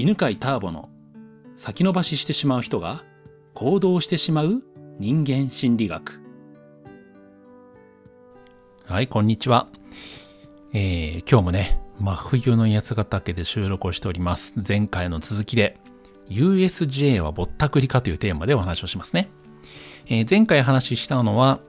犬飼ターボの先延ばししてしまう人が行動してしまう人間心理学。はい、こんにちは。えー、今日もね、真冬の八ヶ岳で収録をしております。前回の続きで、USJ はぼったくりかというテーマでお話をしますね。えー、前回話したのは、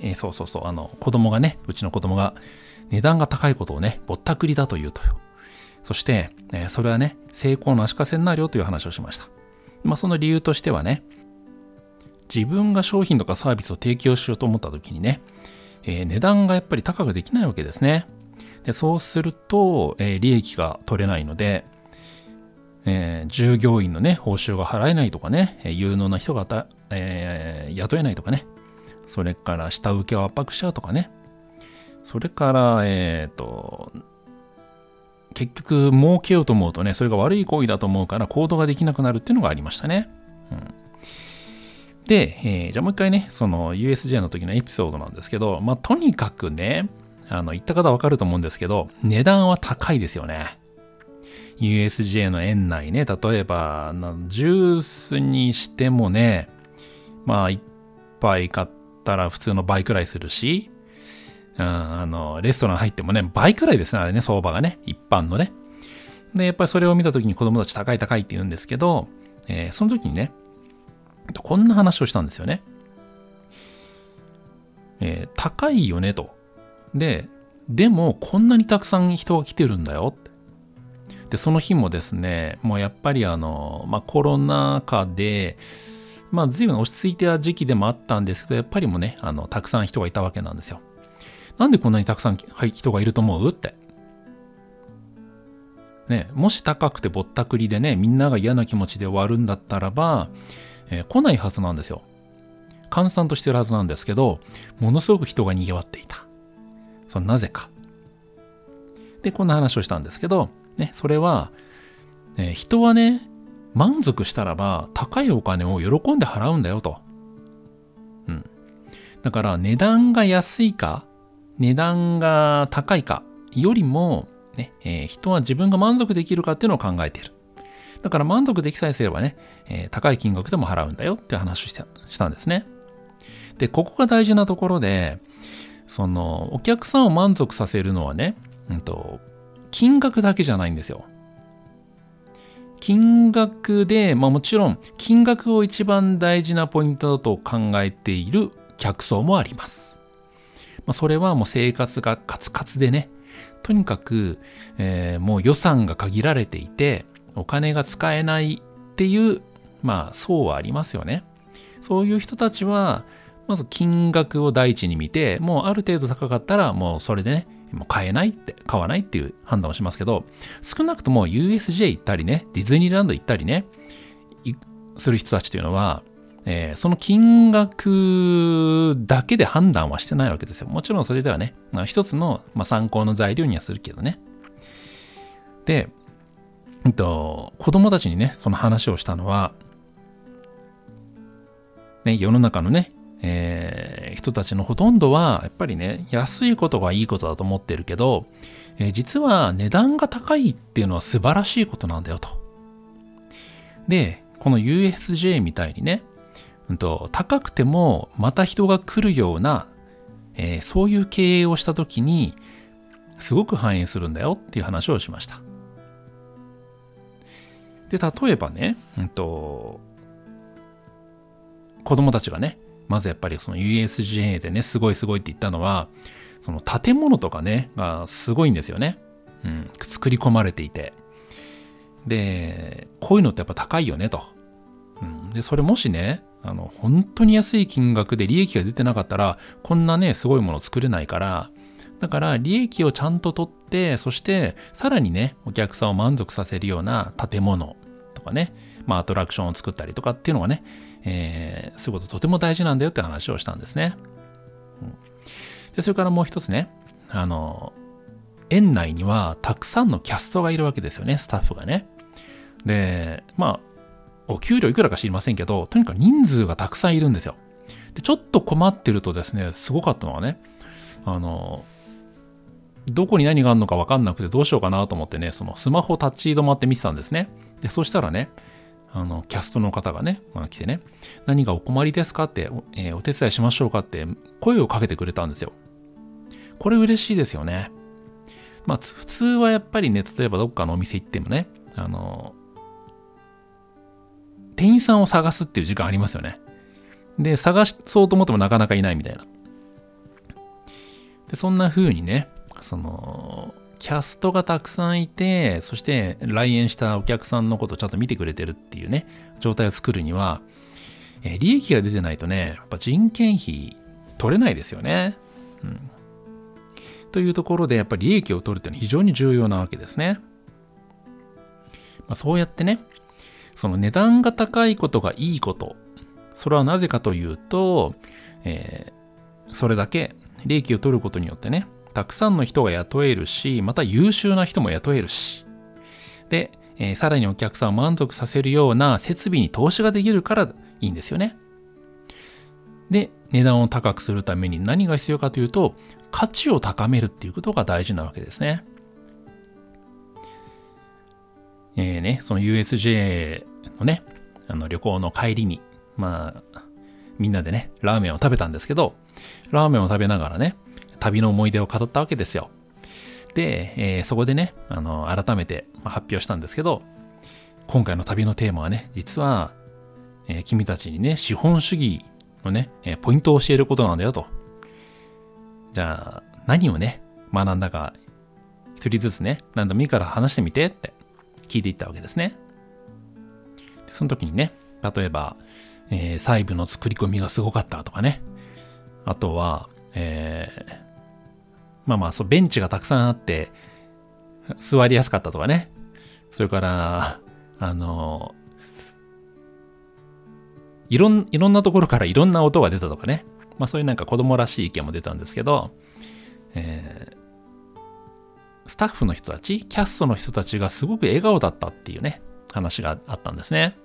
えー、そうそうそう、あの、子供がね、うちの子供が値段が高いことをね、ぼったくりだというと。そして、えー、それはね、成功の足かせになるよという話をしました。まあ、その理由としてはね、自分が商品とかサービスを提供しようと思った時にね、えー、値段がやっぱり高くできないわけですね。でそうすると、えー、利益が取れないので、えー、従業員のね、報酬が払えないとかね、有能な人がえー、雇えないとかね、それから下請けを圧迫しちゃうとかね、それから、えっ、ー、と、結局儲けようと思うとね、それが悪い行為だと思うから行動ができなくなるっていうのがありましたね。うん、で、えー、じゃあもう一回ね、その USJ の時のエピソードなんですけど、まあとにかくね、あの、言った方わかると思うんですけど、値段は高いですよね。USJ の園内ね、例えば、ジュースにしてもね、まあ、一杯買ったら普通の倍くらいするし、うん、あの、レストラン入ってもね、倍くらいですね、あれね、相場がね、一般のね。で、やっぱりそれを見た時に子供たち高い高いって言うんですけど、えー、その時にね、こんな話をしたんですよね。えー、高いよねと。で、でもこんなにたくさん人が来てるんだよって。で、その日もですね、もうやっぱりあの、まあ、コロナ禍で、まあ随分落ち着いた時期でもあったんですけど、やっぱりもね、あの、たくさん人がいたわけなんですよ。なんでこんなにたくさん、はい、人がいると思う？って。ね、もし高くてぼったくりでね、みんなが嫌な気持ちで終わるんだったらば、えー、来ないはずなんですよ。閑散としてるはずなんですけど、ものすごく人が賑わっていた。そのなぜか。で、こんな話をしたんですけど、ね、それは、えー、人はね、満足したらば高いお金を喜んで払うんだよと。うん。だから値段が安いか、値段が高いかよりも、ね、えー、人は自分が満足できるかっていうのを考えている。だから満足できさえすればね、えー、高い金額でも払うんだよって話をしたしたんですね。で、ここが大事なところで、その、お客さんを満足させるのはね、うんと、金額だけじゃないんですよ。金額で、まあもちろん金額を一番大事なポイントだと考えている客層もあります。まあ、それはもう生活がカツカツでね、とにかく、えー、もう予算が限られていて、お金が使えないっていう、まあ層はありますよね。そういう人たちは、まず金額を第一に見て、もうある程度高かったらもうそれでね、もう買えないって、買わないっていう判断をしますけど、少なくとも USJ 行ったりね、ディズニーランド行ったりね、する人たちというのは、えー、その金額だけで判断はしてないわけですよ。もちろんそれではね、まあ、一つの、まあ、参考の材料にはするけどね。で、えっと、子供たちにね、その話をしたのは、ね、世の中のね、えー、人たちのほとんどはやっぱりね安いことがいいことだと思ってるけど、えー、実は値段が高いっていうのは素晴らしいことなんだよと。でこの USJ みたいにね、うんと、高くてもまた人が来るような、えー、そういう経営をした時にすごく反映するんだよっていう話をしました。で例えばね、うんと子供たちがねまずやっぱりその USJ でね、すごいすごいって言ったのは、その建物とかね、がすごいんですよね。うん、作り込まれていて。で、こういうのってやっぱ高いよねと。うん、で、それもしね、あの、本当に安い金額で利益が出てなかったら、こんなね、すごいもの作れないから、だから利益をちゃんと取って、そしてさらにね、お客さんを満足させるような建物とかね、まあアトラクションを作ったりとかっていうのがね、えー、そういうこととても大事なんだよって話をしたんですね。でそれからもう一つね、あの、園内にはたくさんのキャストがいるわけですよね、スタッフがね。で、まあ、お給料いくらか知りませんけど、とにかく人数がたくさんいるんですよ。で、ちょっと困ってるとですね、すごかったのはね、あの、どこに何があるのか分かんなくてどうしようかなと思ってね、そのスマホ立ち止まって見てたんですね。で、そしたらね、あの、キャストの方がね、まあ、来てね、何がお困りですかって、えー、お手伝いしましょうかって声をかけてくれたんですよ。これ嬉しいですよね。まあ、普通はやっぱりね、例えばどっかのお店行ってもね、あの、店員さんを探すっていう時間ありますよね。で、探そうと思ってもなかなかいないみたいな。で、そんな風にね、その、キャストがたくさんいて、そして来園したお客さんのことをちゃんと見てくれてるっていうね、状態を作るには、え利益が出てないとね、やっぱ人件費取れないですよね。うん。というところで、やっぱり利益を取るっていうのは非常に重要なわけですね。まあ、そうやってね、その値段が高いことがいいこと、それはなぜかというと、えー、それだけ利益を取ることによってね、たくさんの人が雇えるし、また優秀な人も雇えるし、で、えー、さらにお客さんを満足させるような設備に投資ができるからいいんですよね。で、値段を高くするために何が必要かというと、価値を高めるっていうことが大事なわけですね。えー、ね、その USJ のね、あの旅行の帰りに、まあ、みんなでね、ラーメンを食べたんですけど、ラーメンを食べながらね、旅の思い出を語ったわけですよ。で、えー、そこでね、あの、改めて発表したんですけど、今回の旅のテーマはね、実は、えー、君たちにね、資本主義のね、えー、ポイントを教えることなんだよと。じゃあ、何をね、学んだか、一人ずつね、何でもいいから話してみてって聞いていったわけですね。その時にね、例えば、えー、細部の作り込みがすごかったとかね。あとは、えー、まあまあ、そう、ベンチがたくさんあって、座りやすかったとかね。それから、あの、いろん、いろんなところからいろんな音が出たとかね。まあそういうなんか子供らしい意見も出たんですけど、えー、スタッフの人たち、キャストの人たちがすごく笑顔だったっていうね、話があったんですね。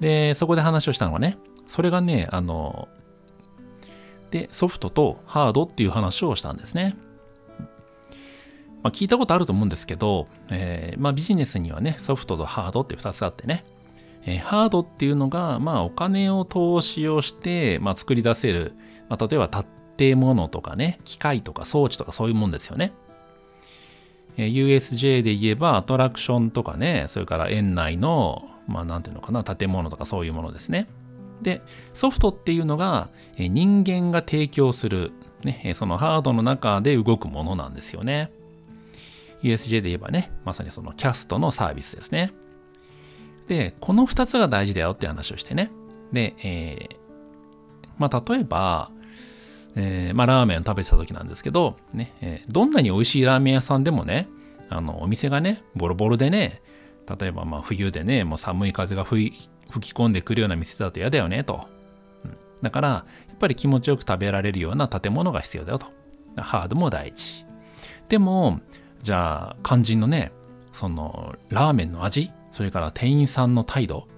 で、そこで話をしたのはね、それがね、あの、で、ソフトとハードっていう話をしたんですね。まあ、聞いたことあると思うんですけど、えー、まあ、ビジネスにはね、ソフトとハードって2つあってね、えー、ハードっていうのが、まあ、お金を投資をして、まあ、作り出せる、まあ、例えば建物とかね、機械とか装置とかそういうもんですよね。えー、USJ で言えばアトラクションとかね、それから園内の、まあ、なんていうのかな、建物とかそういうものですね。で、ソフトっていうのが人間が提供する、ね、そのハードの中で動くものなんですよね。USJ で言えばね、まさにそのキャストのサービスですね。で、この2つが大事だよって話をしてね。で、えー、まあ例えば、えー、まあラーメンを食べてた時なんですけど、ね、えー、どんなに美味しいラーメン屋さんでもね、あの、お店がね、ボロボロでね、例えばまあ冬でね、もう寒い風が吹き込んでくるような店だと嫌だよねと。うん、だから、やっぱり気持ちよく食べられるような建物が必要だよと。ハードも第一。でも、じゃあ、肝心のね、その、ラーメンの味、それから店員さんの態度、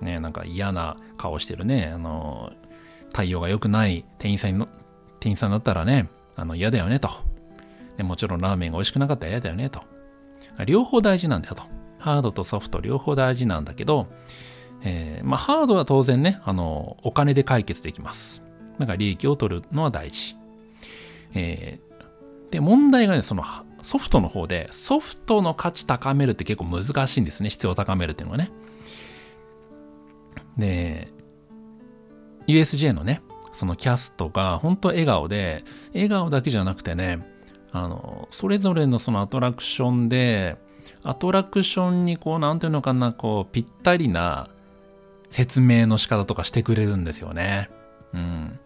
ね、なんか嫌な顔してるね、あの、対応が良くない店員さんの、店員さんだったらね、あの、嫌だよねと。でもちろんラーメンが美味しくなかったら嫌だよねと。両方大事なんだよと。ハードとソフト両方大事なんだけど、えー、まあ、ハードは当然ね、あの、お金で解決できます。だから利益を取るのは大事。えー、で、問題がね、そのソフトの方で、ソフトの価値高めるって結構難しいんですね。質を高めるっていうのはね。で、USJ のね、そのキャストが本当笑顔で、笑顔だけじゃなくてね、あの、それぞれのそのアトラクションで、アトラクションにこう、なんていうのかな、こう、ぴったりな説明の仕方とかしてくれるんですよね。うん。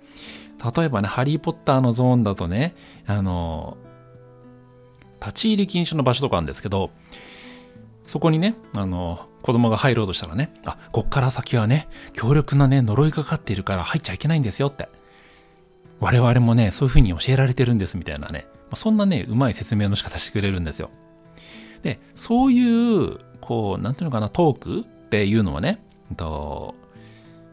例えばね、ハリー・ポッターのゾーンだとね、あの、立ち入り禁止の場所とかあるんですけど、そこにね、あの、子供が入ろうとしたらね、あ、こっから先はね、強力なね、呪いがかかっているから入っちゃいけないんですよって。我々もね、そういう風に教えられてるんですみたいなね、まそんなね、うまい説明の仕方してくれるんですよ。で、そういう、こう、なんていうのかな、トークっていうのはね、と、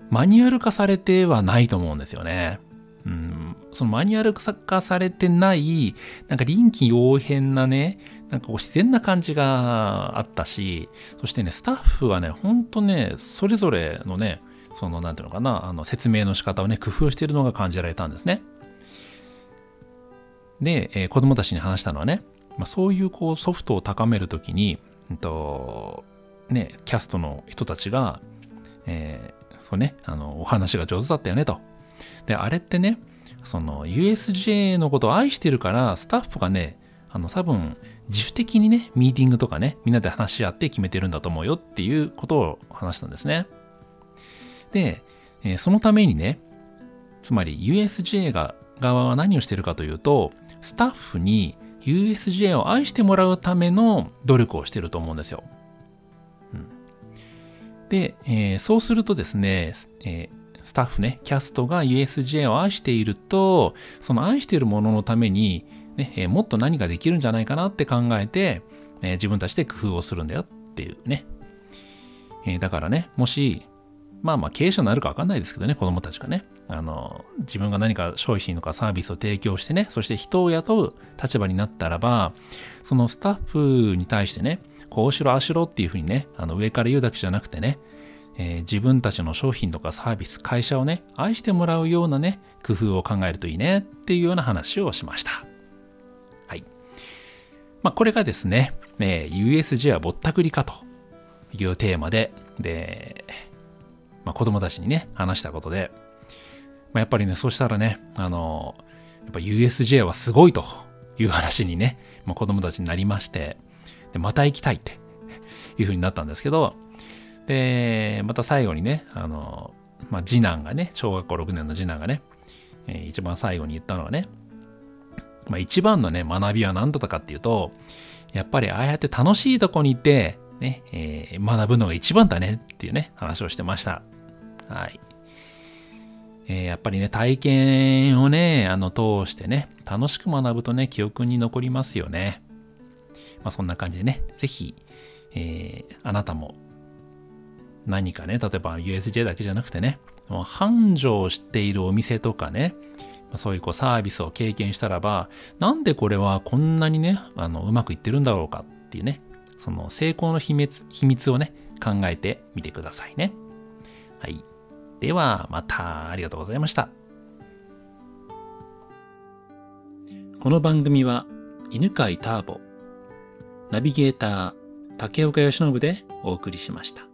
マニュアル化されてはないと思うんですよね。うん、そのマニュアル化されてない、なんか臨機応変なね、なんかこう自然な感じがあったし、そしてね、スタッフはね、ほんとね、それぞれのね、その、なんていうのかな、あの、説明の仕方をね、工夫しているのが感じられたんですね。で、えー子供たちに話したのはね、まあ、そういうこうソフトを高めるときに、うんと、ね、キャストの人たちが、えーそうね、あの、お話が上手だったよねと。で、あれってね、その USJ のことを愛してるから、スタッフがね、あの、多分、自主的にね、ミーティングとかね、みんなで話し合って決めてるんだと思うよっていうことを話したんですね。で、えーそのためにね、つまり USJ が側は何をしてるかというと、スタッフに USJ を愛してもらうための努力をしてると思うんですよ。うんで、えーそうするとですね、えースタッフね、キャストが USJ を愛していると、その愛しているもののために、ねえもっと何ができるんじゃないかなって考えて、え自分たちで工夫をするんだよっていうね。えだからね、もし、まあまあ経営者になるか分かんないですけどね、子供たちがね。あの、自分が何か商品とかサービスを提供してね、そして人を雇う立場になったらば、そのスタッフに対してね、こうしろああしろっていうふうにね、あの上から言うだけじゃなくてね、えー自分たちの商品とかサービス、会社をね、愛してもらうようなね、工夫を考えるといいねっていうような話をしました。まあ、これがですね、えー USJ はぼったくりかというテーマで、で、まあ、子供たちにね、話したことで、まあ、やっぱりね、そうしたらね、あの、やっぱ USJ はすごいという話にね、まあ、子供たちになりまして、で、また行きたいっていう風になったんですけど、で、また最後にね、あの、まあ、次男がね、小学校6年の次男がね、えー一番最後に言ったのはね、まあ、一番のね、学びは何だったかっていうと、やっぱりああやって楽しいとこに行って、ね、えー学ぶのが一番だねっていうね、話をしてました。はい。えーやっぱりね、体験をね、あの、通してね、楽しく学ぶとね、記憶に残りますよね。まあ、そんな感じでね、ぜひ、えーあなたも何かね、例えば USJ だけじゃなくてね、繁盛しているお店とかね、そういうこうサービスを経験したらば、なんでこれはこんなにね、あのうまくいってるんだろうかっていうね、その成功の秘密秘密をね、考えてみてくださいね。はい。では、またありがとうございました。この番組は犬飼ターボ、ナビゲーター竹岡由伸でお送りしました。